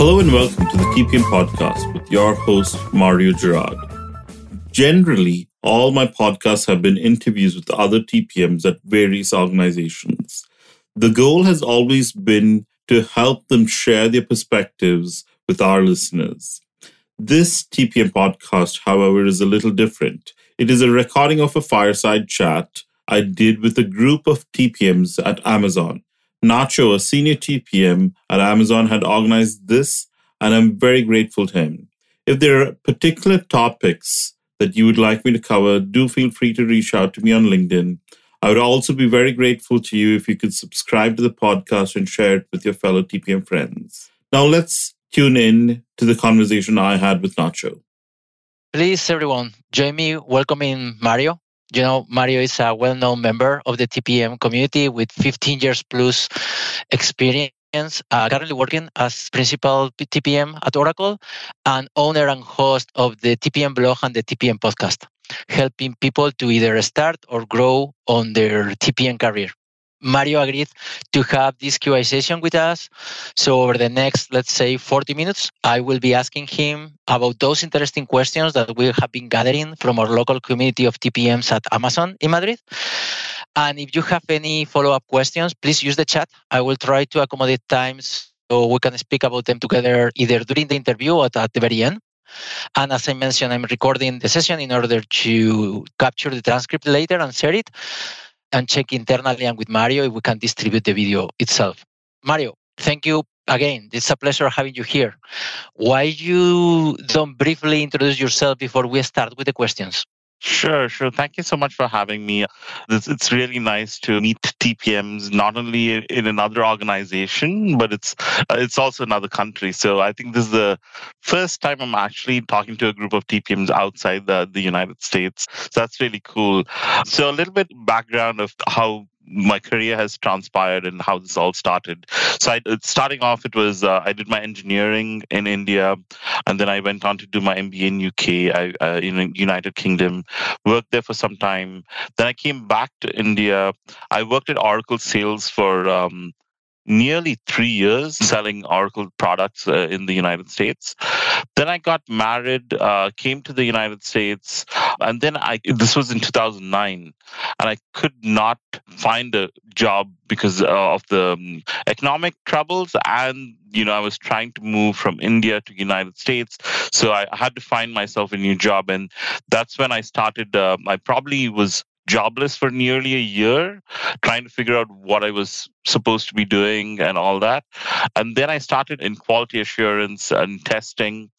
Hello and welcome to the TPM podcast with your host, Mario Gerard. Generally, all my podcasts have been interviews with other TPMs at various organizations. The goal has always been to help them share their perspectives with our listeners. This TPM podcast, however, is a little different. It is a recording of a fireside chat I did with a group of TPMs at Amazon. Nacho, a senior TPM at Amazon, had organized this, and I'm very grateful to him. If there are particular topics that you would like me to cover, do feel free to reach out to me on LinkedIn. I would also be very grateful to you if you could subscribe to the podcast and share it with your fellow TPM friends. Now let's tune in to the conversation I had with Nacho. Please, everyone, me welcoming Mario. You know, Mario is a well known member of the TPM community with 15 years plus experience. Uh, currently working as principal TPM at Oracle and owner and host of the TPM blog and the TPM podcast, helping people to either start or grow on their TPM career. Mario agreed to have this QA session with us. So over the next, let's say, 40 minutes, I will be asking him about those interesting questions that we have been gathering from our local community of TPMs at Amazon in Madrid. And if you have any follow-up questions, please use the chat. I will try to accommodate times so we can speak about them together either during the interview or at the very end. And as I mentioned, I'm recording the session in order to capture the transcript later and share it and check internally and with Mario if we can distribute the video itself. Mario, thank you again. It's a pleasure having you here. Why you don't briefly introduce yourself before we start with the questions? Sure, sure. Thank you so much for having me. It's, it's really nice to meet TPMs not only in another organization, but it's uh, it's also another country. So I think this is the first time I'm actually talking to a group of TPMs outside the, the United States. So that's really cool. So a little bit background of how my career has transpired and how this all started. So, I, starting off, it was uh, I did my engineering in India, and then I went on to do my MBA in UK, I, uh, in United Kingdom. Worked there for some time. Then I came back to India. I worked at Oracle Sales for um, nearly three years selling Oracle products uh, in the United States. Then I got married, uh, came to the United States, and then I this was in 2009, and I could not find a job because of the um, economic troubles and you know i was trying to move from india to united states so i had to find myself a new job and that's when i started uh, i probably was jobless for nearly a year, trying to figure out what I was supposed to be doing and all that. And then I started in quality assurance and testing.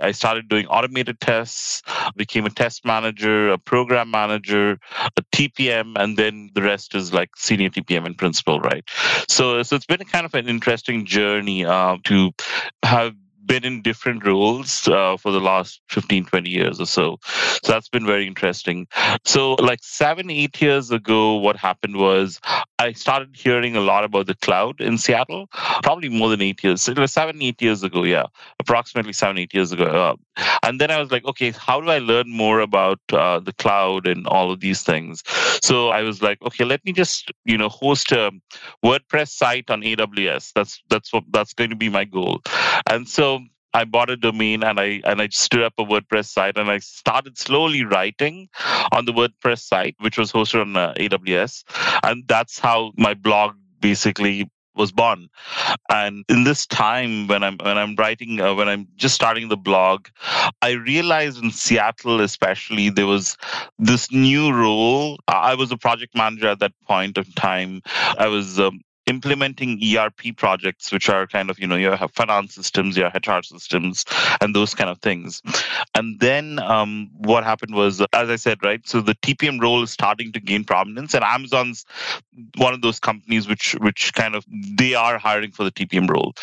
I started doing automated tests, became a test manager, a program manager, a TPM, and then the rest is like senior TPM and principal, right? So, so it's been kind of an interesting journey uh, to have been in different roles uh, for the last 15 20 years or so. So that's been very interesting. So like seven eight years ago what happened was i started hearing a lot about the cloud in seattle probably more than eight years it was seven eight years ago yeah approximately seven eight years ago uh, and then i was like okay how do i learn more about uh, the cloud and all of these things? So i was like okay let me just you know host a wordpress site on aws that's that's what that's going to be my goal and so I bought a domain and I and I stood up a WordPress site and I started slowly writing on the WordPress site, which was hosted on uh, AWS, and that's how my blog basically was born. And in this time when I'm when I'm writing uh, when I'm just starting the blog, I realized in Seattle especially there was this new role. I was a project manager at that point of time. I was um, implementing ERP projects, which are kind of, you know, you have finance systems, your HR systems, and those kind of things. And then um, what happened was, as I said, right, so the TPM role is starting to gain prominence, and Amazon's one of those companies which which kind of they are hiring for the TPM role.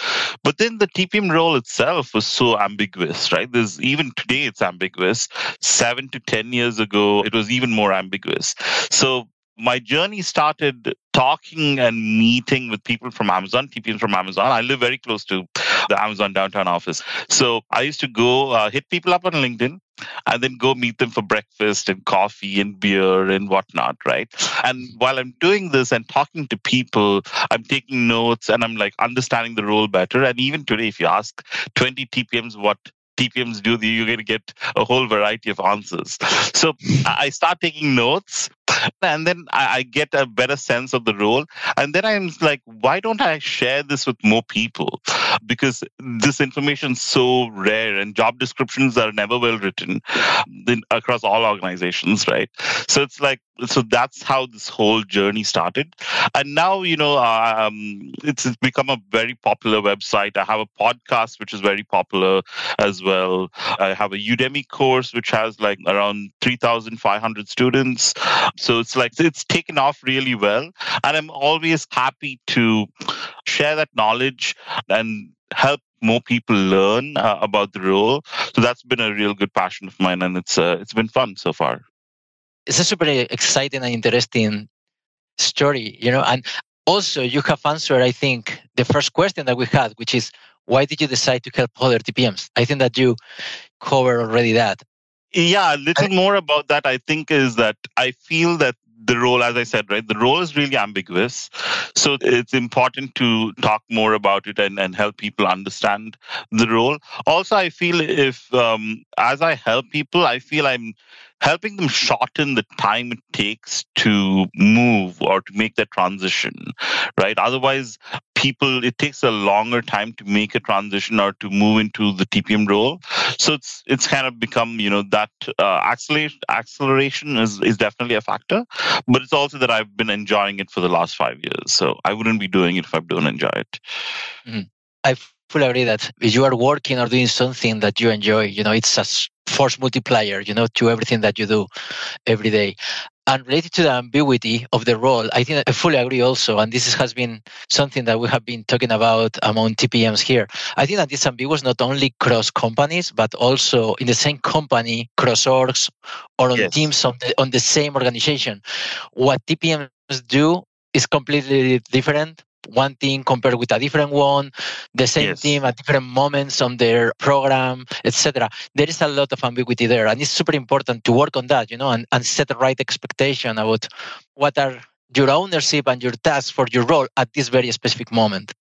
But then the TPM role itself was so ambiguous, right? There's even today it's ambiguous. Seven to ten years ago, it was even more ambiguous. So my journey started talking and meeting with people from Amazon, TPMs from Amazon. I live very close to the Amazon downtown office. So I used to go uh, hit people up on LinkedIn and then go meet them for breakfast and coffee and beer and whatnot, right? And while I'm doing this and talking to people, I'm taking notes and I'm like understanding the role better. And even today, if you ask 20 TPMs what TPMs do, you're going to get a whole variety of answers. So I start taking notes and then I, I, get a better sense of the role. And then I'm like, why don't I share this with more people? Because this information is so rare, and job descriptions are never well written in, across all organizations, right? So it's like, so that's how this whole journey started. And now, you know, um, it's, it's become a very popular website. I have a podcast which is very popular as well. I have a Udemy course which has like around 3,500 students. So it's like it's taken off really well. And I'm always happy to share that knowledge and help more people learn uh, about the role. So that's been a real good passion of mine, and it's uh, it's been fun so far. It's a super exciting and interesting story, you know. And also, you have answered, I think, the first question that we had, which is why did you decide to help other TPMs? I think that you covered already that. Yeah, a little more about that, I think, is that I feel that the role, as I said, right, the role is really ambiguous. So it's important to talk more about it and, and help people understand the role. Also, I feel if, um, as I help people, I feel I'm helping them shorten the time it takes to move or to make that transition, right? Otherwise, people it takes a longer time to make a transition or to move into the TPM role. So it's it's kind of become you know that uh, acceleration acceleration is is definitely a factor, but it's also that I've been enjoying it for the last five years. So I wouldn't be doing it if I don't enjoy it. Mm-hmm. I fully agree that if you are working or doing something that you enjoy, you know, it's a force multiplier, you know, to everything that you do every day. And related to the ambiguity of the role, I think I fully agree also. And this has been something that we have been talking about among TPMs here. I think that this ambiguous not only cross companies, but also in the same company, cross orgs, or on yes. teams on the, on the same organization. What TPMs do is completely different one team compared with a different one, the same yes. team at different moments on their program, etc. There is a lot of ambiguity there, and it's super important to work on that, you know, and, and set the right expectation about what are your ownership and your tasks for your role at this very specific moment.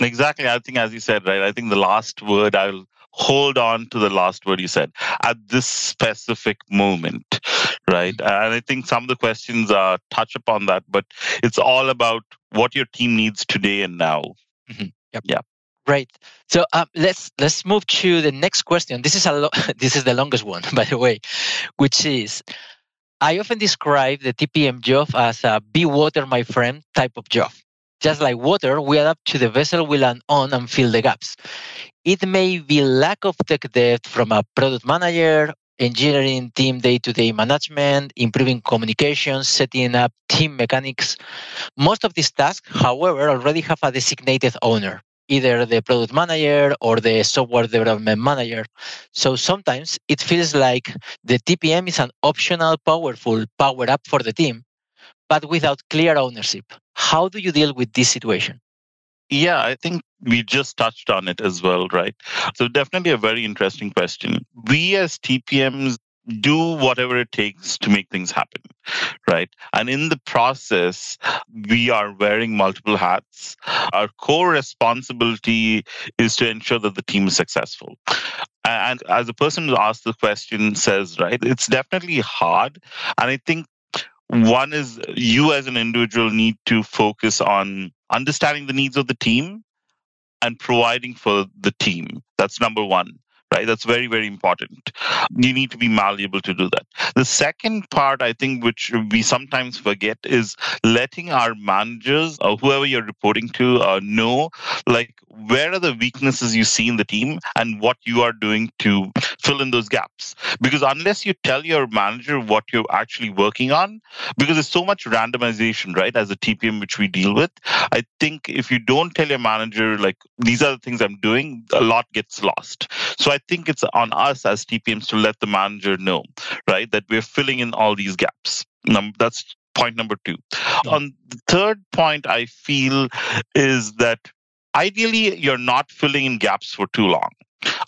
Exactly. I think, as you said, right, I think the last word I'll hold on to the last word you said at this specific moment right and i think some of the questions uh, touch upon that but it's all about what your team needs today and now mm-hmm. yep. yeah Great. So um, let's let's move to the next question. This is a lo- this is the longest one, by the way, which is I often describe the TPM job as a "be water, my friend" type of job. Just like water, we adapt to the vessel we land on and fill the gaps. It may be lack of tech depth from a product manager, engineering team day-to-day management, improving communication, setting up team mechanics. Most of these tasks, however, already have a designated owner, either the product manager or the software development manager. So sometimes it feels like the TPM is an optional, powerful power up for the team, but without clear ownership. How do you deal with this situation? Yeah, I think we just touched on it as well, right? So, definitely a very interesting question. We as TPMs do whatever it takes to make things happen, right? And in the process, we are wearing multiple hats. Our core responsibility is to ensure that the team is successful. And as a person who asked the question says, right, it's definitely hard. And I think one is you as an individual need to focus on understanding the needs of the team and providing for the team. That's number one right? That's very, very important. You need to be malleable to do that. The second part, I think, which we sometimes forget is letting our managers or whoever you're reporting to uh, know, like, where are the weaknesses you see in the team and what you are doing to fill in those gaps. Because unless you tell your manager what you're actually working on, because there's so much randomization, right, as a TPM which we deal with, I think if you don't tell your manager, like, these are the things I'm doing, a lot gets lost. So I think it's on us as TPMs to let the manager know, right, that we're filling in all these gaps. That's point number two. On the third point, I feel is that ideally you're not filling in gaps for too long.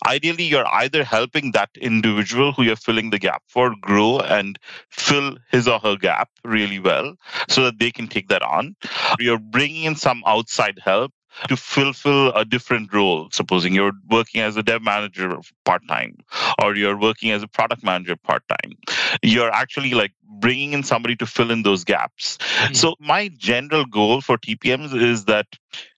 Ideally, you're either helping that individual who you're filling the gap for grow and fill his or her gap really well so that they can take that on. You're bringing in some outside help to fulfill a different role. Supposing you're working as a dev manager part time, or you're working as a product manager part time, you're actually like bringing in somebody to fill in those gaps. Mm-hmm. So, my general goal for TPMs is that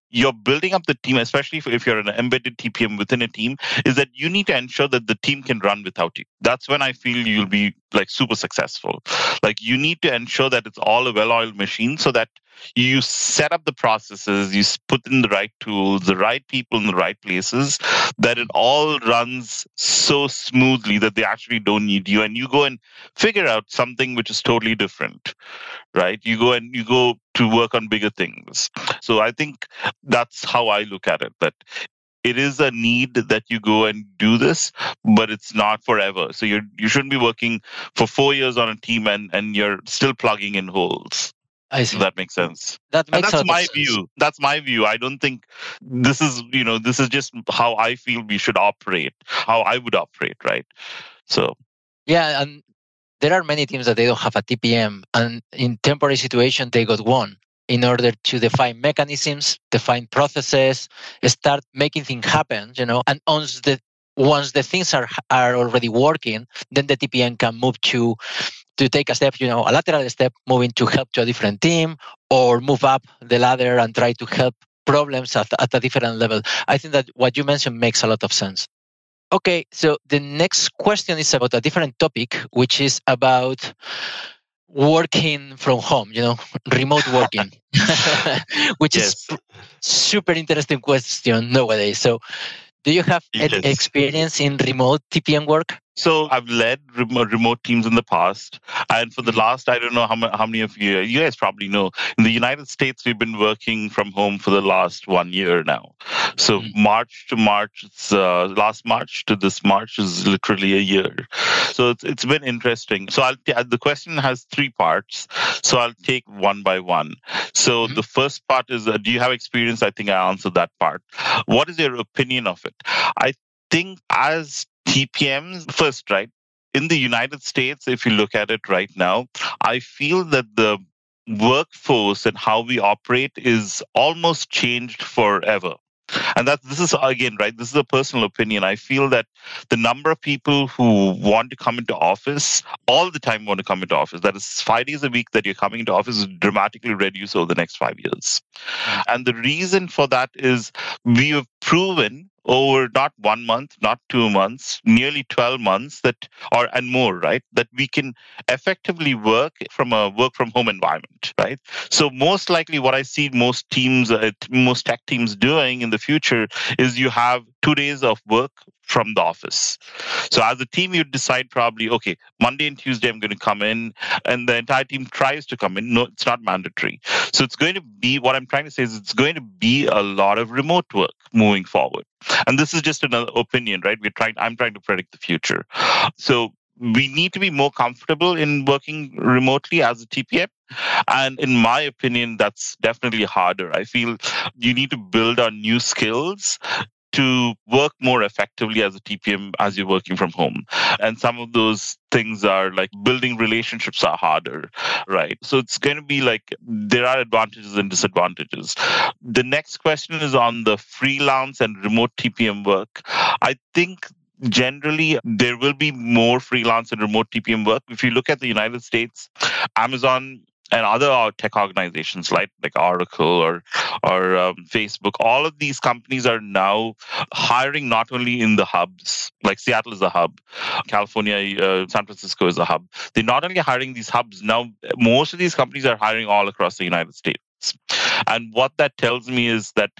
you're building up the team, especially if, you're an embedded TPM within a team, is that you need to ensure that the team can run without you. That's when I feel you'll be like super successful. Like you need to ensure that it's all a well-oiled machine so that you set up the processes, you put in the right tools, the right people in the right places, that it all runs so smoothly that they actually don't need you. And you go and figure out something which is totally different, right? You go and you go to work on bigger things. So I think that's how I look at it. That it is a need that you go and do this, but it's not forever. So you you shouldn't be working for four years on a team and and you're still plugging in holes. I see. that makes sense. That makes and that's my sense. view. That's my view. I don't think this is, you know, this is just how I feel we should operate, how I would operate, right? So yeah, and there are many teams that they don't have a TPM, and in temporary situation they got one in order to define mechanisms, define processes, start making things happen. You know, and once the once the things are are already working, then the TPM can move to to take a step, you know, a lateral step, moving to help to a different team or move up the ladder and try to help problems at, at a different level. I think that what you mentioned makes a lot of sense. Okay, so the next question is about a different topic, which is about working from home, you know, remote working, which yes. is super interesting question nowadays. So, do you have yes. experience in remote TPM work? So I've led remote teams in the past, and for the mm-hmm. last, I don't know how, how many of you, you guys probably know, in the United States, we've been working from home for the last one year now. So mm-hmm. March to March, it's uh, last March to this March is literally a year. So it's, it's been interesting. So I'll t- the question has three parts. So I'll take one by one. So mm-hmm. the first part is, uh, do you have experience? I think I answered that part. What is your opinion of it? I think as TPMs first, right? In the United States, if you look at it right now, I feel that the workforce and how we operate is almost changed forever and that this is again right this is a personal opinion i feel that the number of people who want to come into office all the time want to come into office that is five days a week that you're coming into office is dramatically reduced over the next five years mm. and the reason for that is we have proven over not one month, not two months, nearly 12 months that or and more, right? That we can effectively work from a work from home environment, right? So most likely what I see most teams, uh, most tech teams doing in the future is you have two days of work from the office. So as a team, you decide probably, okay, Monday and Tuesday, I'm going to come in, and the entire team tries to come in. No, it's not mandatory. So it's going to be what I'm trying to say is it's going to be a lot of remote work moving forward. And this is just another opinion, right? We're trying. I'm trying to predict the future. So we need to be more comfortable in working remotely as a TPM. And in my opinion, that's definitely harder. I feel you need to build on new skills to work more effectively as a TPM as you're working from home. And some of those things are like building relationships are harder, right? So it's going to be like there are advantages and disadvantages. The next question is on the freelance and remote TPM work. I think generally there will be more freelance and remote TPM work. If you look at the United States, Amazon and other uh, tech organizations like like Oracle or or um, Facebook, all of these companies are now hiring not only in the hubs, like Seattle is a hub, California, uh, San Francisco is a hub. They're not only hiring these hubs now. Most of these companies are hiring all across the United States, and what that tells me is that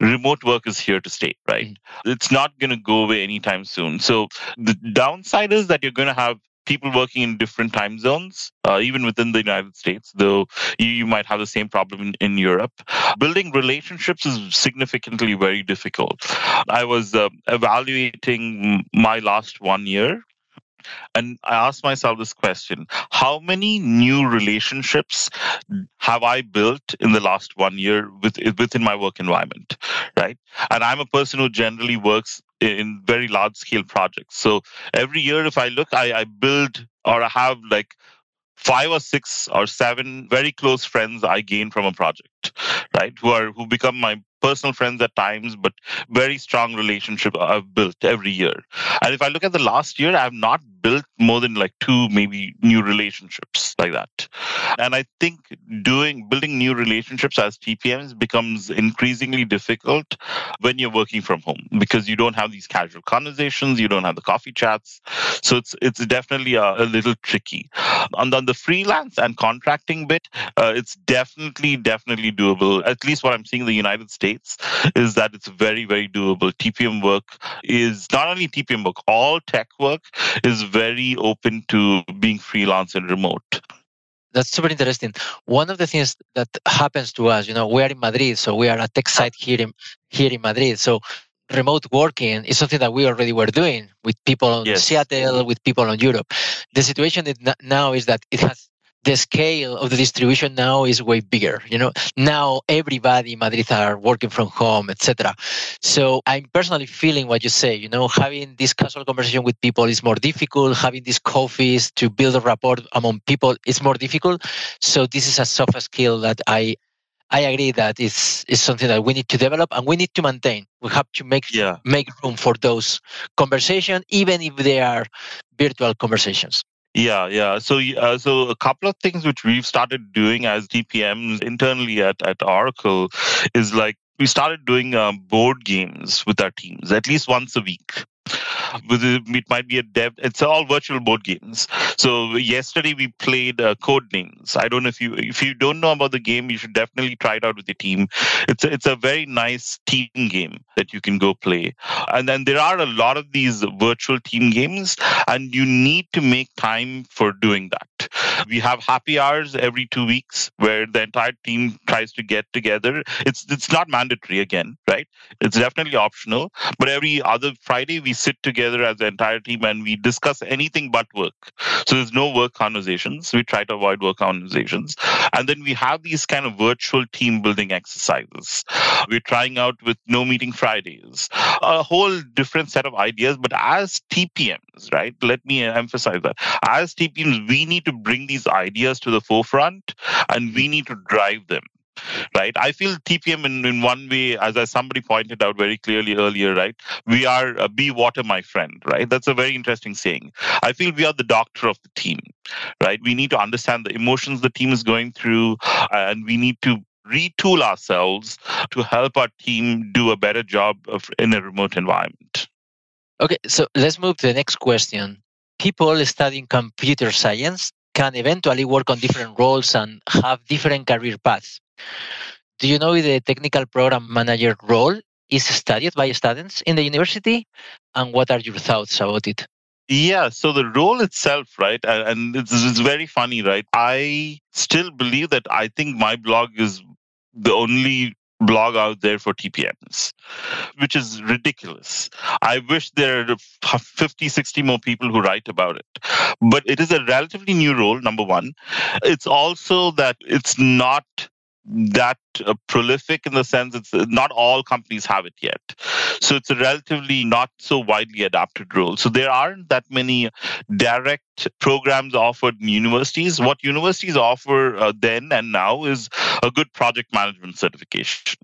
remote work is here to stay, right? Mm. It's not going to go away anytime soon. So the downside is that you're going to have people working in different time zones, uh, even within the United States, though you, you might have the same problem in, in, Europe. Building relationships is significantly very difficult. I was uh, evaluating my last one year and I asked myself this question How many new relationships have I built in the last one year with, within my work environment? Right. And I'm a person who generally works in very large scale projects. So every year, if I look, I, I build or I have like five or six or seven very close friends I gain from a project, right? Who are who become my personal friends at times, but very strong relationship I've built every year. And if I look at the last year, I've not built more than like two, maybe new relationships like that. And I think doing building new relationships as TPMs becomes increasingly difficult when you're working from home because you don't have these casual conversations, you don't have the coffee chats. So it's it's definitely a, a little tricky. On the freelance and contracting bit, uh, it's definitely definitely doable. At least what I'm seeing in the United States States is that it's very, very doable. TPM work is not only TPM work, all tech work is very open to being freelance and remote. That's super interesting. One of the things that happens to us, you know, we are in Madrid, so we are a tech site here in here in Madrid. So remote working is something that we already were doing with people in yes. Seattle, with people in Europe. The situation now is that it has the scale of the distribution now is way bigger. You know, now everybody in Madrid are working from home, etc. So I'm personally feeling what you say. You know, having this casual conversation with people is more difficult. Having these coffees to build a rapport among people is more difficult. So this is a soft skill that I I agree that it's, it's something that we need to develop and we need to maintain. We have to make yeah. make room for those conversations, even if they are virtual conversations. Yeah, yeah. So, uh, so a couple of things which we've started doing as TPMs internally at at Oracle is like we started doing um, board games with our teams at least once a week it might be a dev it's all virtual board games. So yesterday we played uh, code names. I don't know if you if you don't know about the game you should definitely try it out with your team. It's a, it's a very nice team game that you can go play. And then there are a lot of these virtual team games and you need to make time for doing that we have happy hours every two weeks where the entire team tries to get together it's it's not mandatory again right it's definitely optional but every other friday we sit together as the entire team and we discuss anything but work. So there's no work conversations. We try to avoid work conversations. And then we have these kind of virtual team building exercises. We're trying out with no meeting Fridays, a whole different set of ideas. But as TPMs, right? Let me emphasize that. As TPMs, we need to bring these ideas to the forefront and we need to drive them right? I feel TPM in, in one way, as, as somebody pointed out very clearly earlier, right? We are uh, be water, my friend, right? That's a very interesting saying. I feel we are the doctor of the team, right? We need to understand the emotions the team is going through, and we need to retool ourselves to help our team do a better job of, in a remote environment. Okay, so let's move to the next question. People studying computer science can eventually work on different roles and have different career paths. Do you know if the technical program manager role is studied by students in the university? And what are your thoughts about it? Yeah, so the role itself, right? And it's, it's very funny, right? I still believe that I think my blog is the only blog out there for TPMs, which is ridiculous. I wish there are 50, 60 more people who write about it. But it is a relatively new role, number one. It's also that it's not that uh, prolific in the sense it's uh, not all companies have it yet. So it's a relatively not so widely adapted role. So there aren't that many direct programs offered in universities. What universities offer uh, then and now is a good project management certification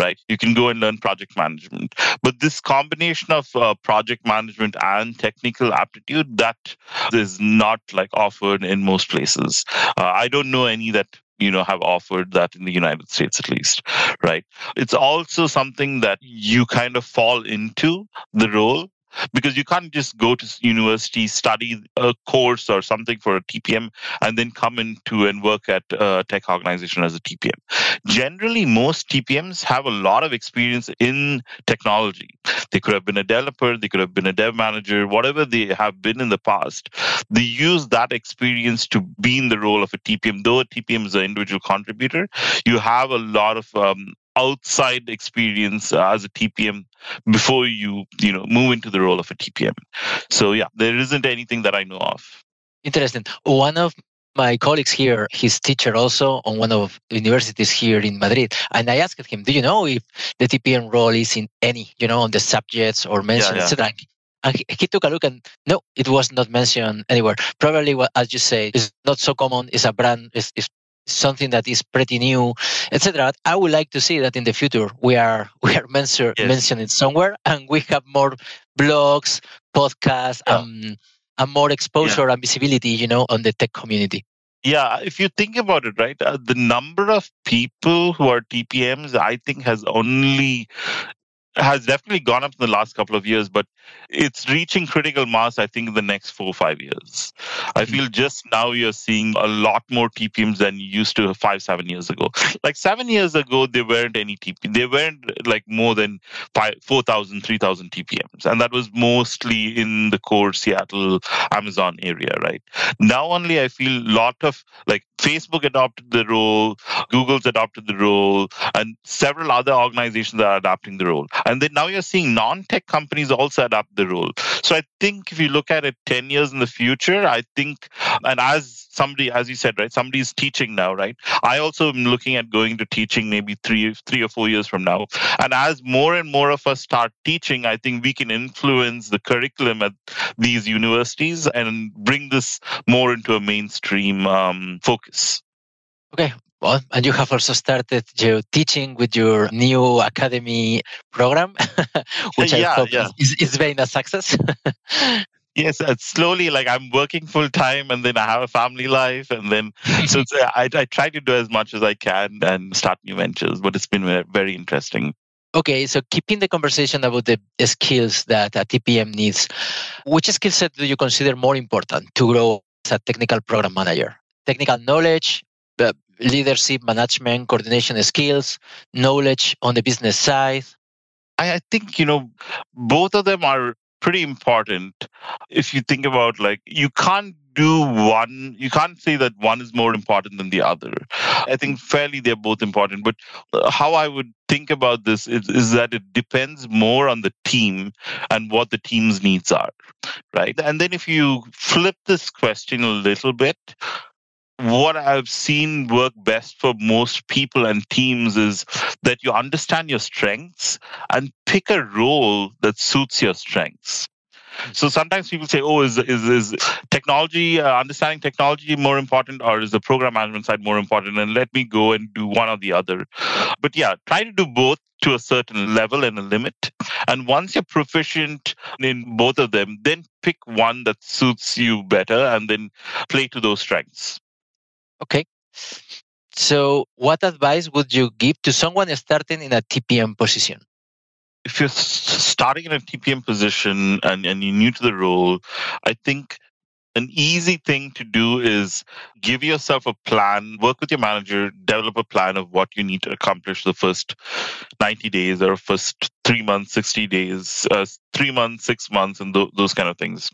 right? You can go and learn project management. But this combination of uh, project management and technical aptitude that is not like offered in most places. Uh, i don't know any that you know have offered that in the united states at least right? It's also something that you kind of fall into the role because you can't just go to university study a course or something for a tpm and then come into and work at a tech organization as a tpm generally most tpms have a lot of experience in technology. They could have been a developer they could have been a dev manager whatever they have been in the past. They use that experience to be in the role of a tpm though a tpm is an individual contributor you have a lot of um, outside experience uh, as a TPM before you you know move into the role of a TPM. So yeah, there isn't anything that I know of. Interesting. One of my colleagues here, his teacher also on one of the universities here in Madrid. And I asked him, do you know if the TPM role is in any, you know, on the subjects or mentioned, yeah, yeah. etc. And he, he, took a look and no, it was not mentioned anywhere. Probably, what, as you say, it's not so common. It's a brand, it's, it's something that is pretty new, etc. I would like to see that in the future we are we are mention, yes. mentioning somewhere, and we have more blogs, podcasts, yeah. um, and more exposure yeah. and visibility, you know, on the tech community. Yeah, if you think about it, right, uh, the number of people who are TPMs, I think, has only has definitely gone up in the last couple of years, but it's reaching critical mass, I think, in the next four or five years. I hmm. feel just now you're seeing a lot more TPMs than you used to five, seven years ago. Like seven years ago, there weren't any TPMs. There weren't like more than 4,000, 3,000 TPMs. And that was mostly in the core Seattle, Amazon area, right? Now only I feel a lot of like Facebook adopted the role, Google's adopted the role, and several other organizations are adopting the role. And then now you're seeing non-tech companies also adopt the role. So I think if you look at it 10 years in the future, I think, and as somebody, as you said, right, somebody's teaching now, right? I also am looking at going to teaching maybe three, three or four years from now. And as more and more of us start teaching, I think we can influence the curriculum at these universities and bring this more into a mainstream um, focus. Okay, well, and you have also started your teaching with your new academy program, which yeah, I hope yeah. is, is being a success. yes it's slowly like i'm working full time and then i have a family life and then so uh, I, I try to do as much as i can and start new ventures but it's been very interesting okay so keeping the conversation about the skills that a tpm needs which skill set do you consider more important to grow as a technical program manager technical knowledge leadership, management, coordination skills, knowledge on the business side? I, think, you know, both of them are pretty important. If you think about like, you can't do one, you can't say that one is more important than the other. I think fairly they're both important. But how I would think about this is, is that it depends more on the team and what the team's needs are, right? And then if you flip this question a little bit, what I've seen work best for most people and teams is that you understand your strengths and pick a role that suits your strengths. So sometimes people say, "Oh, is is is technology uh, understanding technology more important, or is the program management side more important?" And let me go and do one or the other. But yeah, try to do both to a certain level and a limit. And once you're proficient in both of them, then pick one that suits you better, and then play to those strengths. Okay. So, what advice would you give to someone starting in a TPM position? If you're starting in a TPM position and, and you're new to the role, I think an easy thing to do is give yourself a plan, work with your manager, develop a plan of what you need to accomplish the first 90 days or first three months, 60 days, uh, three months, six months, and th- those kind of things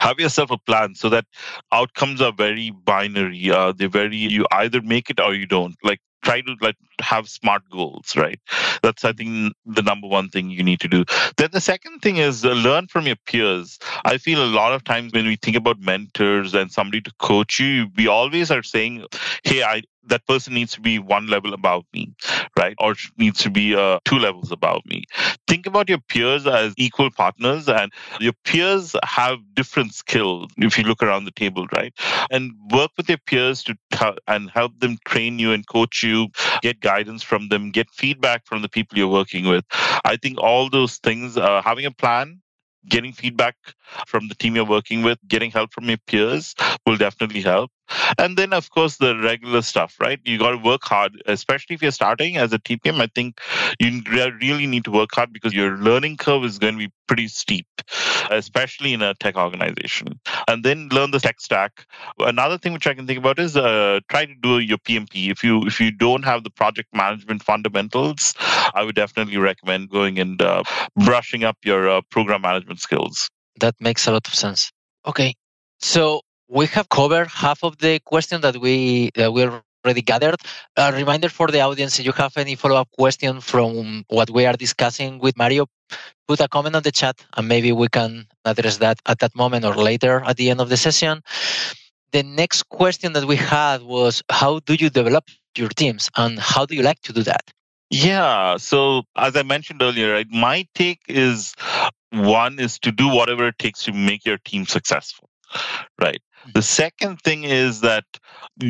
have yourself a plan so that outcomes are very binary uh, they're very you either make it or you don't. Like try to like have smart goals right? That's i think the number one thing you need to do. Then the second thing is uh, learn from your peers. I feel a lot of times when we think about mentors and somebody to coach you we always are saying hey i that person needs to be one level above me, right? Or needs to be uh, two levels above me. Think about your peers as equal partners, and your peers have different skills if you look around the table, right? And work with your peers to t- and help them train you and coach you, get guidance from them, get feedback from the people you're working with. I think all those things, uh, having a plan, getting feedback from the team you're working with, getting help from your peers will definitely help. And then, of course, the regular stuff, right? You got to work hard, especially if you're starting as a TPM. I think you really need to work hard because your learning curve is going to be pretty steep, especially in a tech organization. And then learn the tech stack. Another thing which I can think about is uh, try to do your PMP. If you if you don't have the project management fundamentals, I would definitely recommend going and uh, brushing up your uh, program management skills. That makes a lot of sense. Okay, so we have covered half of the question that we that we're already gathered. A reminder for the audience if you have any follow up question from what we are discussing with Mario, put a comment on the chat and maybe we can address that at that moment or later at the end of the session. The next question that we had was How do you develop your teams and how do you like to do that? Yeah. So, as I mentioned earlier, right, my take is one is to do whatever it takes to make your team successful, right? The second thing is that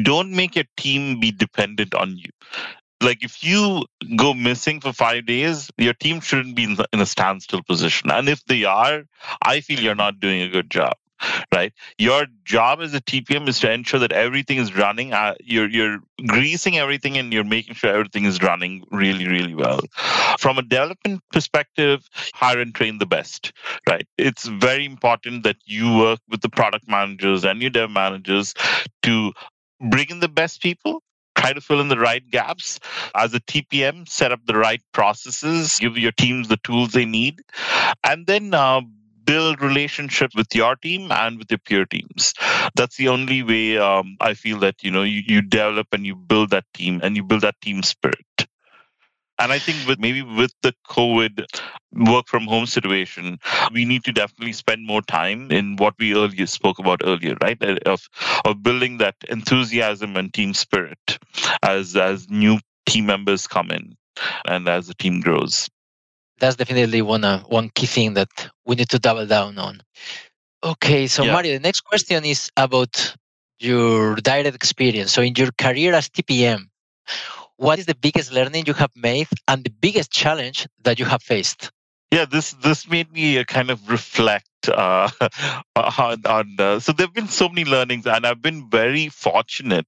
don't make your team be dependent on you. Like if you go missing for five days, your team shouldn't be in, a standstill position. And if they are, I feel you're not doing a good job right? Your job as a TPM is to ensure that everything is running. Uh, you're you're greasing everything and you're making sure everything is running really really well. From a development perspective, hire and train the best, right? It's very important that you work with the product managers and your dev managers to bring in the best people try to fill in the right gaps as a TPM, set up the right processes, give your teams the tools they need, and then uh, build relationship with your team and with your peer teams. That's the only way um, I feel that you know you, you develop and you build that team and you build that team spirit. And I think with maybe with the COVID work from home situation, we need to definitely spend more time in what we earlier spoke about earlier, right? Uh, of of building that enthusiasm and team spirit as as new team members come in and as the team grows that's definitely one uh, one key thing that we need to double down on. Okay, so yeah. Mario, the next question is about your direct experience. So, in your career as TPM, what is the biggest learning you have made and the biggest challenge that you have faced? Yeah, this this made me uh, kind of reflect uh, on, on uh, so there have been so many learnings and i've been very fortunate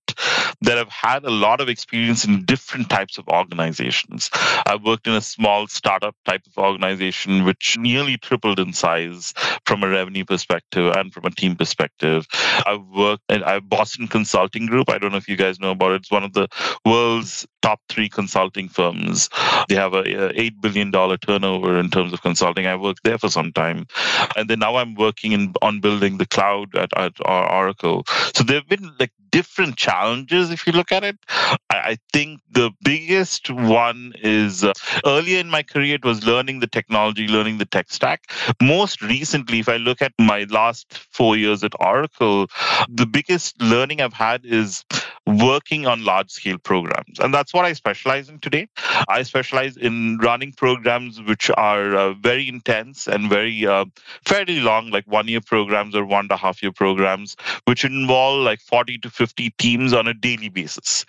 that i've had a lot of experience in different types of organizations. I've worked in a small startup type of organization which nearly tripled in size from a revenue perspective and from a team perspective. I've worked at boston consulting group. I don't know if you guys know about it. It's one of the world's top three consulting firms. They have a, a $8 billion turnover in terms of consulting. I worked there for some time. And then now I'm working in, on building the cloud at, at Oracle. So there have been like different challenges if you look at it. I, I think the biggest one is uh, earlier in my career, it was learning the technology, learning the tech stack. Most recently, if I look at my last four years at Oracle, the biggest learning I've had is working on large scale programs. And that's what I specialize in today. I specialize in running programs which are uh, very intense and very uh, fairly long, like one year programs or one and a half year programs, which involve like 40 to 50 teams on a daily basis.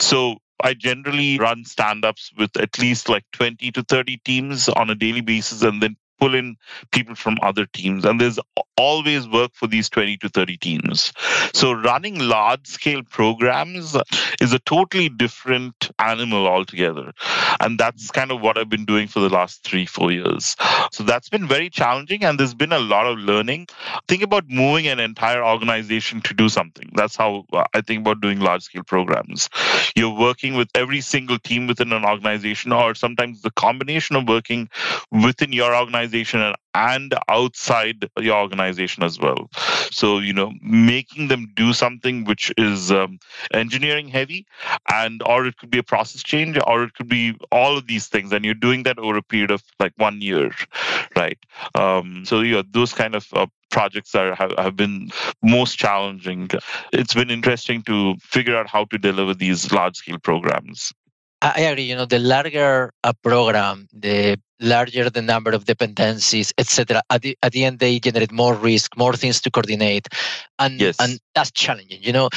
So I generally run stand ups with at least like 20 to 30 teams on a daily basis and then pull in people from other teams. And there's always work for these 20 to 30 teams. So running large scale programs is a totally different animal altogether. And that's kind of what i've been doing for the last three four years. So that's been very challenging and there's been a lot of learning. Think about moving an entire organization to do something. That's how uh, i think about doing large scale programs. You're working with every single team within an organization or sometimes the combination of working within your organization organization and outside your organization as well. So, you know, making them do something which is um, engineering heavy, and or it could be a process change, or it could be all of these things, and you're doing that over a period of like one year, right? Um, so, yeah, those kind of uh, projects are have, have been most challenging. It's been interesting to figure out how to deliver these large scale programs. I agree. You know, the larger a program, the larger the number of dependencies, etc. At the at the end, they generate more risk, more things to coordinate, and yes. and that's challenging. You know,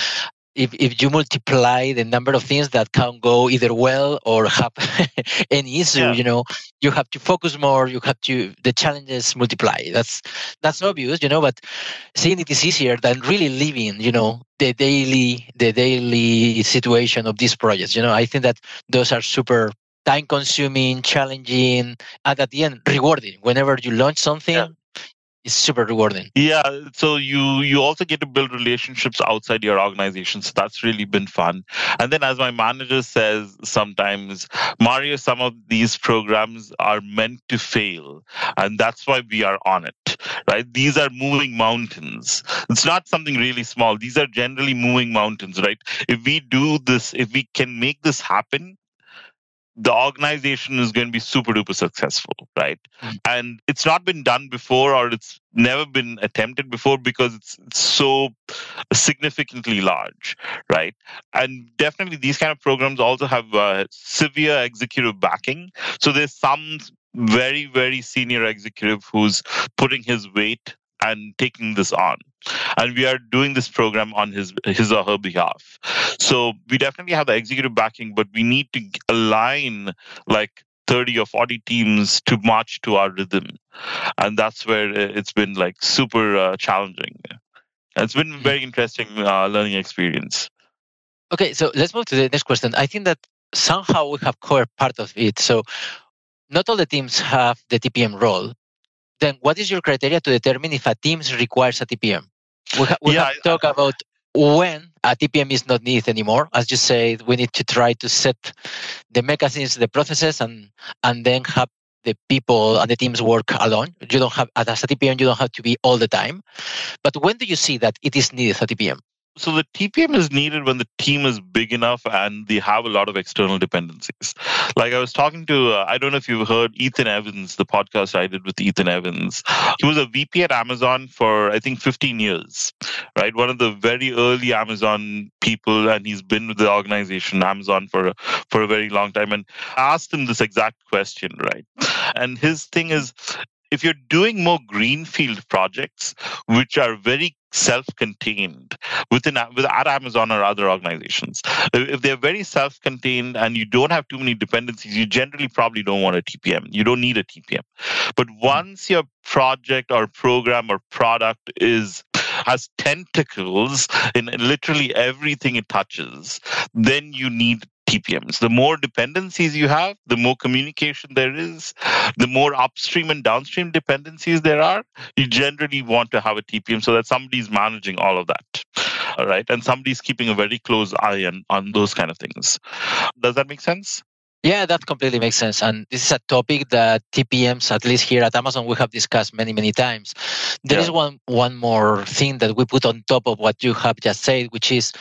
if, if you multiply the number of things that can go either well or have any issue yeah. you know you have to focus more you have to the challenges multiply that's that's obvious you know but seeing it is easier than really living you know the daily the daily situation of these projects you know i think that those are super time consuming challenging and at the end rewarding whenever you launch something yeah is super rewarding. Yeah, so you you also get to build relationships outside your organization. So that's really been fun. And then as my manager says sometimes, Mario, some of these programs are meant to fail. And that's why we are on it. right? These are moving mountains. It's not something really small. These are generally moving mountains, right? If we do this, if we can make this happen, the organization is going to be super duper successful, right? Mm-hmm. And it's not been done before or it's never been attempted before because it's, it's so significantly large, right? And definitely these kind of programs also have uh, severe executive backing. So there's some very, very senior executive who's putting his weight and taking this on and we are doing this program on his his or her behalf. So we definitely have the executive backing but we need to align like 30 or 40 teams to march to our rhythm. And that's where it's been like super uh, challenging. It's been a hmm. very interesting uh, learning experience. Okay so let's move to the next question. I think that somehow we have covered part of it. So not all the teams have the tpm role. Then what is your criteria to determine if a team requires a TPM? We, ha- we yeah, have to talk about when a TPM is not needed anymore. As you say, we need to try to set the mechanisms, the processes, and and then have the people and the teams work alone. You don't have as a TPM, you don't have to be all the time. But when do you see that it is needed a TPM? So the TPM is needed when the team is big enough and they have a lot of external dependencies. Like I was talking to, uh, I don't know if you've heard Ethan Evans, the podcast I did with Ethan Evans. He was a VP at Amazon for I think 15 years, right? One of the very early Amazon people, and he's been with the organization Amazon for for a very long time. And I asked him this exact question, right? And his thing is, if you're doing more greenfield projects, which are very self-contained within with at Amazon or other organizations, if they're very self-contained and you don't have too many dependencies, you generally probably don't want a TPM. You don't need a TPM. But hmm. once your project or program or product is has tentacles in literally everything it touches, then you need TPMs. The more dependencies you have, the more communication there is, the more upstream and downstream dependencies there are. You generally want to have a TPM so that somebody's managing all of that. All right. And somebody's keeping a very close eye on, on those kind of things. Does that make sense? Yeah, that completely makes sense. And this is a topic that TPMs, at least here at Amazon, we have discussed many, many times. There yeah. is one one more thing that we put on top of what you have just said, which is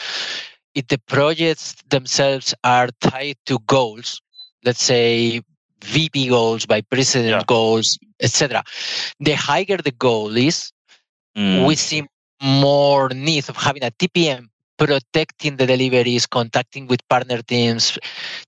if the projects themselves are tied to goals, let's say VP goals, by president yeah. goals, etc., the higher the goal is, mm. we see more need of having a TPM protecting the deliveries, contacting with partner teams,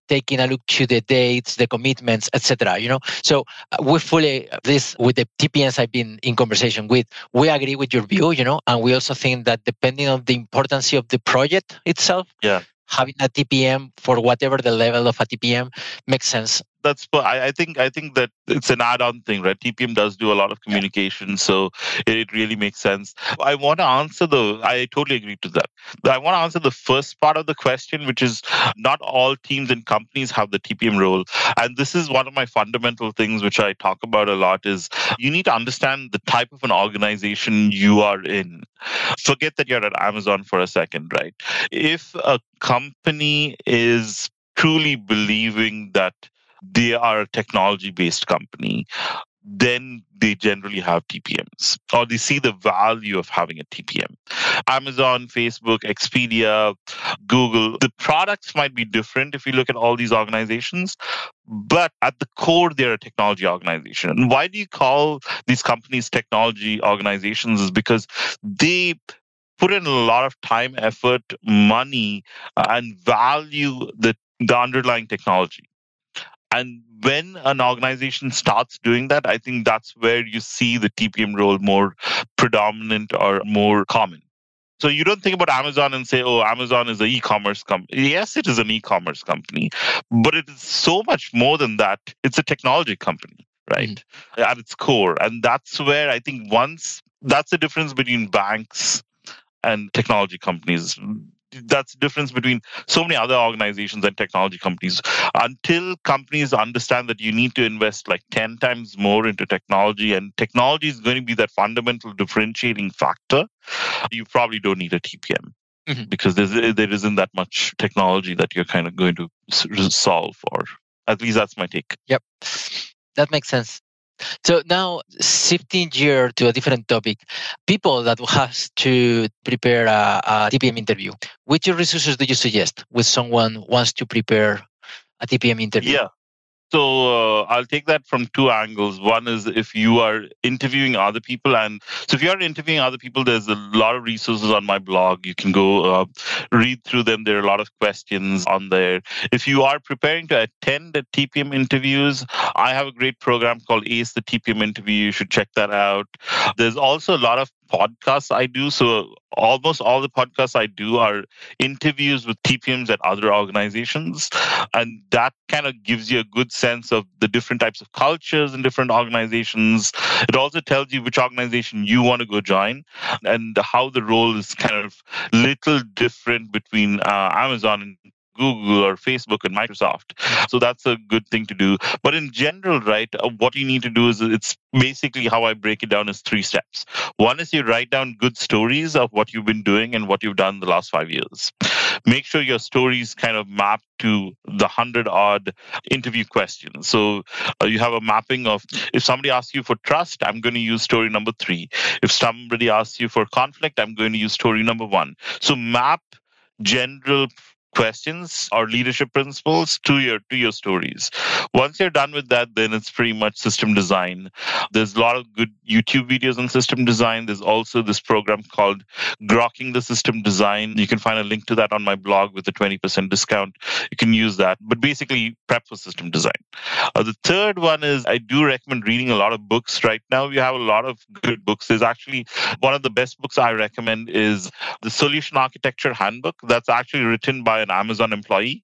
taking a look to the dates, the commitments, etc. You know, so uh, we fully this with the TPMs I've been in conversation with. We agree with your view, you know, and we also think that depending on the importance of the project itself, yeah having a TPM for whatever the level of a TPM makes sense that's I, I think I think that it's an add-on thing, right? TPM does do a lot of communication, yeah. so it, it, really makes sense. I want to answer the. I totally agree to that. I want to answer the first part of the question, which is not all teams and companies have the TPM role, and this is one of my fundamental things which I talk about a lot. Is you need to understand the type of an organization you are in. Forget that you're at Amazon for a second, right? If a company is truly believing that they are a technology based company, then they generally have TPMs or they see the value of having a TPM. Amazon, Facebook, Expedia, Google, the products might be different if you look at all these organizations, but at the core, they're a technology organization. And why do you call these companies technology organizations? Is because they put in a lot of time, effort, money, uh, and value the, the underlying technology. And when an organization starts doing that, I think that's where you see the TPM role more predominant or more common. So you don't think about Amazon and say, oh, Amazon is an e-commerce company. Yes, it is an e-commerce company, but it is so much more than that. It's a technology company, right? Mm-hmm. At its core. And that's where I think once that's the difference between banks and technology companies that's the difference between so many other organizations and technology companies. Until companies understand that you need to invest like 10 times more into technology and technology is going to be that fundamental differentiating factor you probably don't need a tpm mm-hmm. because there's, there isn't that much technology that you're kind of going to solve for. At least that's my take. Yep. That makes sense. So now shifting gear to a different topic, people that has to prepare a, a TPM interview, which resources do you suggest when someone wants to prepare a TPM interview? Yeah. So uh, I'll take that from two angles. One is if you are interviewing other people, and so if you are interviewing other people, there's a lot of resources on my blog. You can go uh, read through them. There are a lot of questions on there. If you are preparing to attend the TPM interviews, I have a great program called Ace the TPM interview. You should check that out. There's also a lot of podcasts I do. So almost all the podcasts I do are interviews with TPMs at other organizations. And that kind of gives you a good sense of the different types of cultures in different organizations. It also tells you which organization you want to go join and how the role is kind of little different between uh, Amazon and Google or Facebook and Microsoft. So that's a good thing to do. But in general, right, uh, what you need to do is it's basically how I break it down is three steps. One is you write down good stories of what you've been doing and what you've done the last five years. Make sure your stories kind of map to the hundred odd interview questions. So uh, you have a mapping of if somebody asks you for trust, I'm going to use story number three. If somebody asks you for conflict, I'm going to use story number one. So map general questions or leadership principles to your to your stories. Once you're done with that then it's pretty much system design. There's a lot of good youtube videos on system design. There's also this program called grokking the system design. You can find a link to that on my blog with a 20% discount. You can use that. But basically prep for system design. Uh, the third one is i do recommend reading a lot of books. Right now we have a lot of good books. There's actually one of the best books i recommend is the solution architecture handbook. That's actually written by an Amazon employee.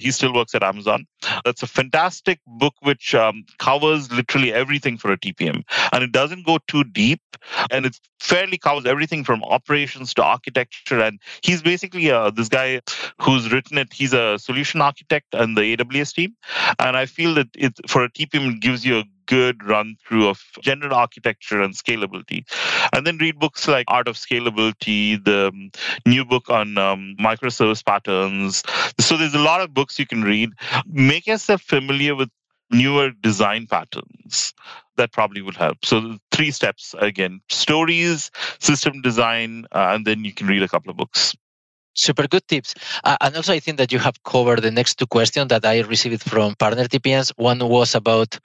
He still works at Amazon. That's a fantastic book which um, covers literally everything for a TPM. And it doesn't go too deep. And it fairly covers everything from operations to architecture. And he's basically uh, this guy who's written it. He's a solution architect and the AWS team. And I feel that it for a TPM, it gives you a good run through of general architecture and scalability. And then read books like Art of Scalability, the um, new book on um, microservice patterns. So there's a lot of books you can read. Make yourself familiar with newer design patterns that probably would help so three steps again stories system design uh, and then you can read a couple of books super good tips uh, and also i think that you have covered the next two questions that i received from partner tpms one was about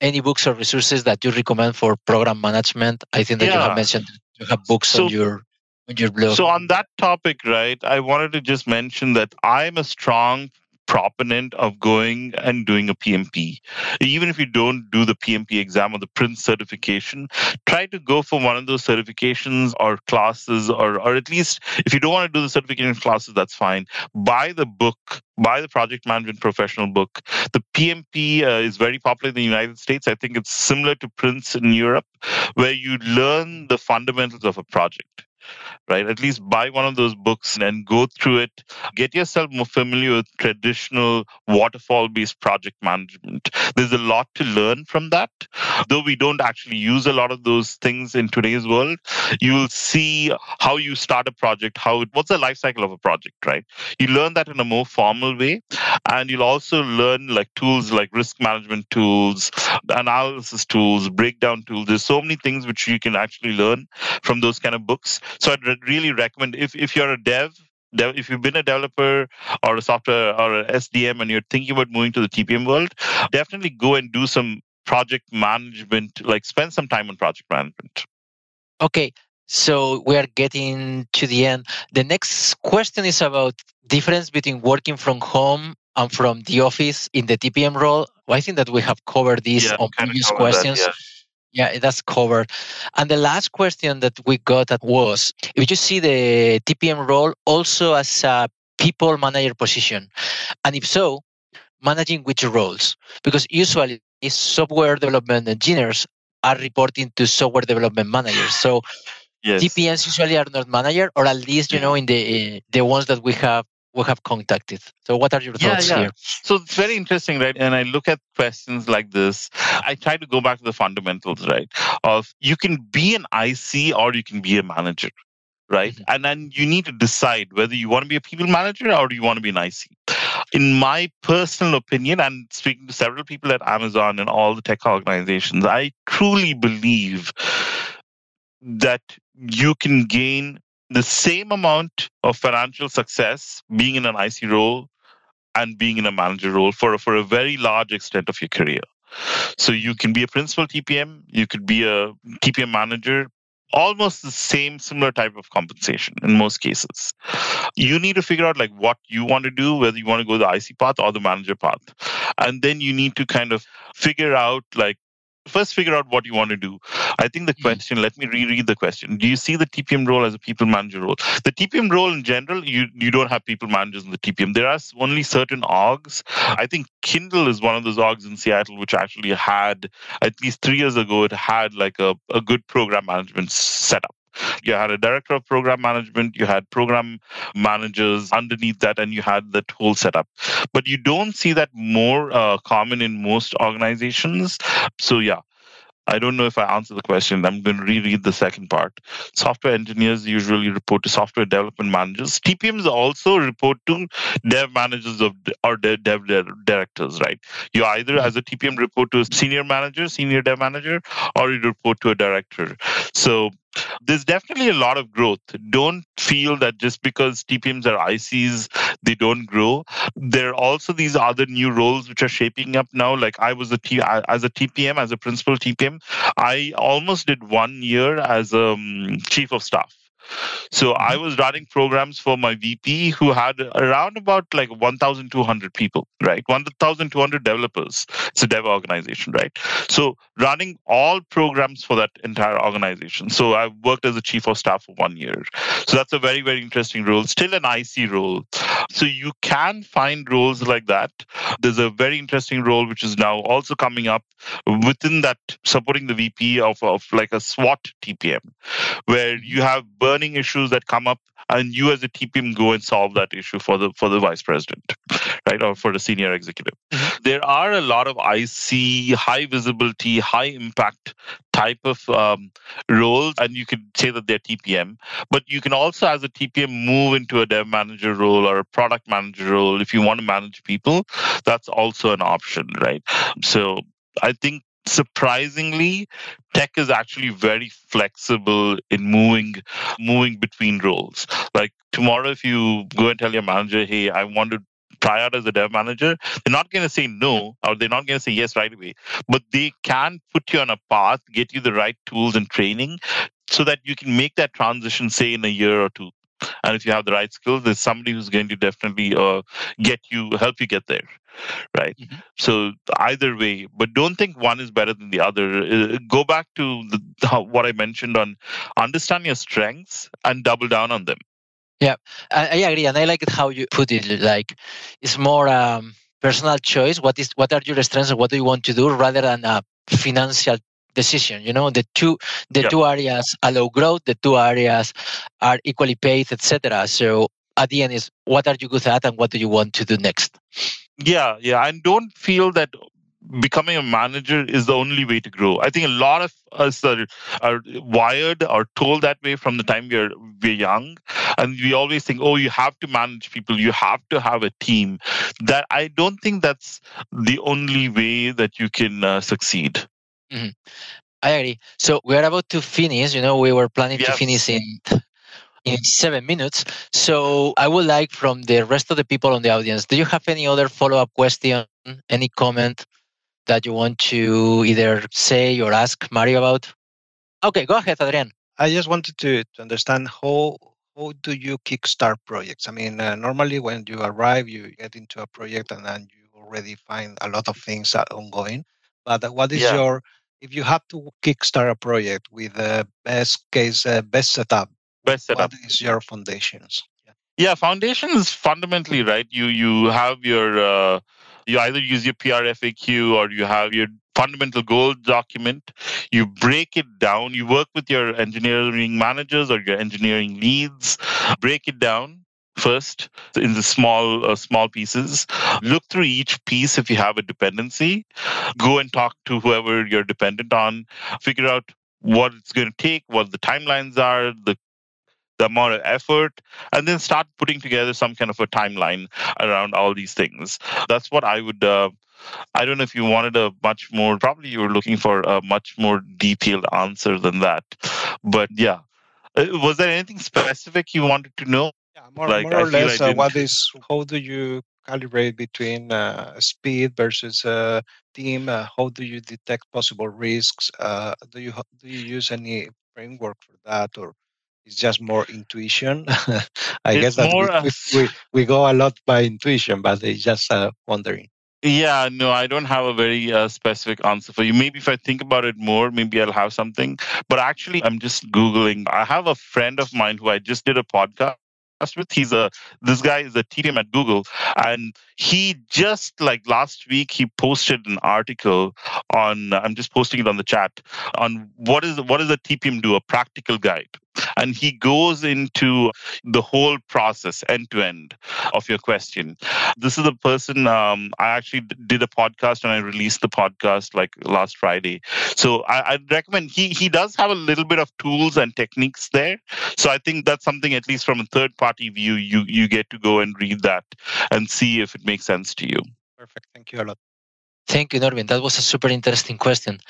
any books or resources that you recommend for program management? I think that yeah. you have mentioned you have books so, on your on your blog. So on that topic, right, I wanted to just mention that I'm a strong proponent of going and doing a PMP. Even if you don't do the PMP exam or the Prince certification, try to go for one of those certifications or classes, or, or at least if you don't want to do the certification classes, that's fine. Buy the book, buy the project management professional book. The PMP uh, is very popular in the United States. I think it's similar to Prince in Europe, where you learn the fundamentals of a project right? At least buy one of those books and go through it. Get yourself more familiar with traditional waterfall based project management. There's a lot to learn from that. Though we don't actually use a lot of those things in today's world, you will see how you start a project, how what's the life cycle of a project, right? You learn that in a more formal way. And you'll also learn like tools like risk management tools, analysis tools, breakdown tools. There's so many things which you can actually learn from those kind of books. So I'd really recommend if, if you're a dev, if you've been a developer or a software or a SDM and you're thinking about moving to the TPM world, definitely go and do some project management, like spend some time on project management. Okay. So we are getting to the end. The next question is about difference between working from home and from the office in the TPM role. Well, I think that we have covered this yeah, on previous questions. That, yeah. Yeah, that's covered. And the last question that we got was if you see the TPM role also as a people manager position, and if so, managing which roles? Because usually software development engineers are reporting to software development managers. So yes. TPMs usually are not manager, or at least you know in the uh, the ones that we have we have contacted. So, what are your thoughts yeah, yeah. here? So, it's very interesting, right? And I look at questions like this. I try to go back to the fundamentals, right? Of you can be an IC or you can be a manager, right? Mm-hmm. And then you need to decide whether you want to be a people manager or do you want to be an IC. in my personal opinion, and speaking to several people at Amazon and all the tech organizations, I truly believe that you can gain the same amount of financial success being in an IC role and being in a manager role for, for a very large extent of your career. So you can be a principal TPM, you could be a TPM manager, almost the same similar type of compensation in most cases you need to figure out like what you want to do whether you want to go the ic path or the manager path and then you need to kind of figure out like first figure out what you want to do. I think the hmm. question, let me reread the question. Do you see the TPM role as a people manager role? The TPM role in general, you, you don't have people managers in the TPM. There are only certain orgs. I think Kindle is one of those orgs in Seattle, which actually had, at least three years ago, it had like a, a good program management setup. You had a director of program management, you had program managers underneath that, and you had that whole setup. But you don't see that more uh, common in most organizations. So, yeah, I don't know if I answered the question. I'm going to reread the second part. Software engineers usually report to software development managers. TPMs also report to dev managers of or dev, dev directors, right? You either as a TPM report to a senior manager, senior dev manager, or you report to a director. So there's definitely a lot of growth. Don't feel that just because TPMs are ICs, they don't grow. There are also these other new roles which are shaping up now. Like I was a T as a TPM, as a principal TPM, I almost did one year as a um, chief of staff. So I mm-hmm. was running programs for my VP who had around about like 1,200 people, right? 1,200 developers. It's a dev organization, right? So running all programs for that entire organization. So I worked as a chief of staff for one year. So that's a very, very interesting role. Still an IC role. So you can find roles like that. There's a very interesting role which is now also coming up within that supporting the VP of, of like a SWAT TPM, where you have burning issues that come up and you as a TPM go and solve that issue for the for the vice president, right, or for the senior executive. Mm-hmm. There are a lot of IC high visibility, high impact type of um, roles, and you could say that they're TPM. But you can also, as a TPM, move into a dev manager role or a product manager role if you want to manage people. That's also an option, right? So I think surprisingly tech is actually very flexible in moving moving between roles like tomorrow if you go and tell your manager hey i want to try out as a dev manager they're not going to say no or they're not going to say yes right away. But they can put you on a path get you the right tools and training so that you can make that transition say in a year or two. And if you have the right skills there's somebody who's going to definitely uh, get you help you get there right? Mm-hmm. so either way but don't think one is better than the other. Uh, go back to the, how, what i mentioned on understand your strengths and double down on them yeah i, I agree and i like how you put it like it's more um, personal choice what is what are your strengths and what do you want to do rather than a financial decision you know? The two the yeah. two areas allow growth the two areas are equally paid etc so at the end is what are you good at and what do you want to do next? Yeah yeah I don't feel that becoming a manager is the only way to grow i think a lot of us are, are wired or told that way from the time we're we're young and we always think oh you have to manage people you have to have a team that i don't think that's the only way that you can uh, succeed mm-hmm. I agree. So we're about to finish. You know, we were planning yes. to finish in in seven minutes. So I would like from the rest of the people on the audience, do you have any other follow up question, any comment that you want to either say or ask Mario about? Okay, go ahead, Adrian. I just wanted to, to understand how how do you kickstart projects? I mean, uh, normally when you arrive, you get into a project and then you already find a lot of things ongoing. But what is yeah. your if you have to kickstart a project with the best case, uh, best setup, best setup. What is your foundations? Yeah, yeah foundation is fundamentally right. You you have your uh, you either use your PRFAQ or you have your fundamental goal document. You break it down. You work with your engineering managers or your engineering leads. Break it down first in the small uh, small pieces look through each piece if you have a dependency go and talk to whoever you're dependent on figure out what it's going to take what the timelines are the the amount of effort, and then start putting together some kind of a timeline around all these things. That's what I would. Uh, I don't know if you wanted a much more. Probably you were looking for a much more detailed answer than that. But yeah, uh, was there anything specific you wanted to know? Yeah, more, like, more or less. Uh, what is? How do you calibrate between uh, speed versus uh, team? Uh, how do you detect possible risks? Uh, do you do you use any framework for that, or it's just more intuition? I it's guess that more, we, we, we, we, go a lot by intuition, but it's just uh, wondering. Yeah, no, I don't have a very uh, specific answer for you. Maybe if I think about it more, maybe I'll have something. But actually, I'm just Googling. I have a friend of mine who I just did a podcast with. He's a this guy is a TPM at Google, and he just like last week he posted an article on. I'm just posting it on the chat on what is what does a TPM do? A practical guide and he goes into the whole process end to end of your question. This is a person um, i actually did a podcast and i released the podcast like last friday. So I, i'd recommend he he does have a little bit of tools and techniques there. So i think that's something at least from a third party view you you get to go and read that and see if it makes sense to you. Perfect. Thank you a lot. Thank you, Norvin. That was a super interesting question.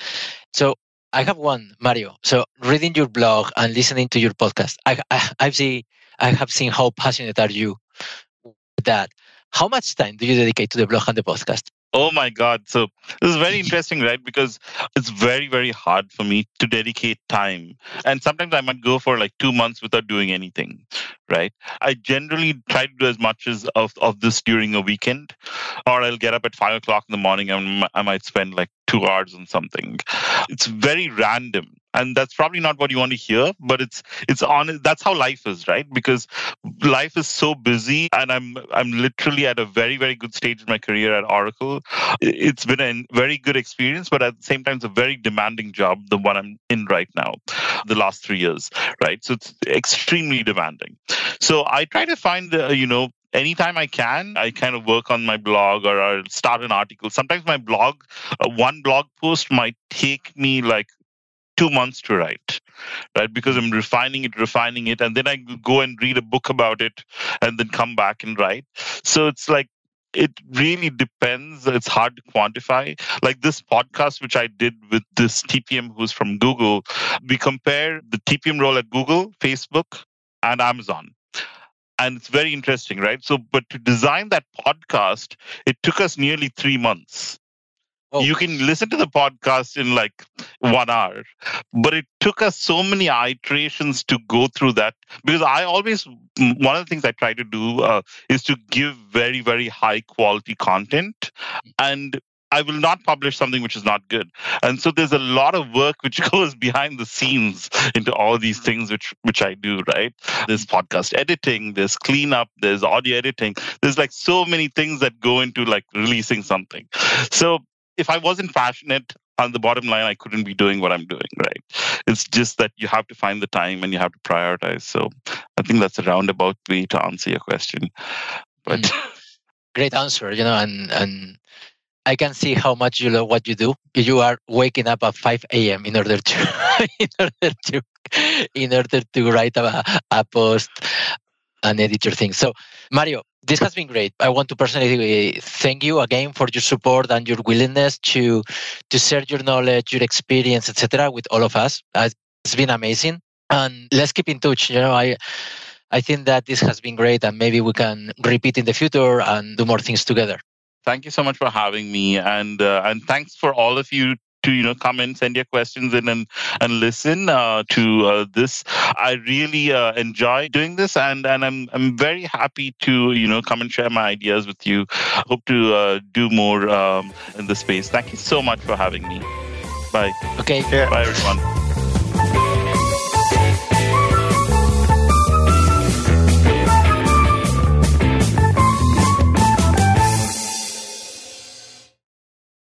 So I have one, Mario. So reading your blog and listening to your podcast, I, I, I've seen, I have seen how passionate are you with that. How much time do you dedicate to the blog and the podcast? Oh my God. So this is very interesting, right? Because it's very, very hard for me to dedicate time. And sometimes I might go for like two months without doing anything, right? I generally try to do as much as of, of this during a weekend, or I'll get up at five o'clock in the morning and I might spend like two hours on something. It's very random and that's probably not what you want to hear but it's it's on that's how life is right? Because life is so busy and i'm i'm literally at a very very good stage in my career at oracle. It's been a very good experience but at the same time it's a very demanding job the one i'm in right now the last 3 years right? So it's extremely demanding. So i try to find uh, you know anytime I can, I kind of work on my blog or I'll start an article. Sometimes my blog, uh, one blog post might take me like two months to write, right? Because I'm refining it, refining it, and then I go and read a book about it and then come back and write. So it's like, it really depends. It's hard to quantify. Like this podcast, which I did with this TPM who's from Google, we compare the TPM role at Google, Facebook, and Amazon and it's very interesting right so but to design that podcast it took us nearly three months Oh. You can listen to the podcast in like one hour, but it took us so many iterations to go through that because I always, one of the things I try to do uh, is to give very, very high quality content. And I will not publish something which is not good. And so there's a lot of work which goes behind the scenes into all these things which which I do, right? There's podcast editing, there's cleanup, there's audio editing. There's like so many things that go into like releasing something. So if I wasn't passionate on the bottom line, I couldn't be doing what I'm doing, right? It's just that you have to find the time and you have to prioritize. So I think that's a roundabout way to answer your question. But mm. great answer, you know, and and I can see how much you love what you do. You are waking up at 5 a.m. in order to in order to in order to write a, a post and edit your things. So Mario, this has been great. I want to personally thank you again for your support and your willingness to to share your knowledge, your experience, etc., with all of us. It's been amazing, and let's keep in touch. You know, I I think that this has been great, and maybe we can repeat in the future and do more things together. Thank you so much for having me, and uh, and thanks for all of you to you know come and send your questions in and and listen uh, to uh, this. I really uh, enjoy doing this, and and I'm I'm very happy to you know come and share my ideas with you. Hope to uh, do more um, in the space. Thank you so much for having me. Bye. Okay. Bye everyone.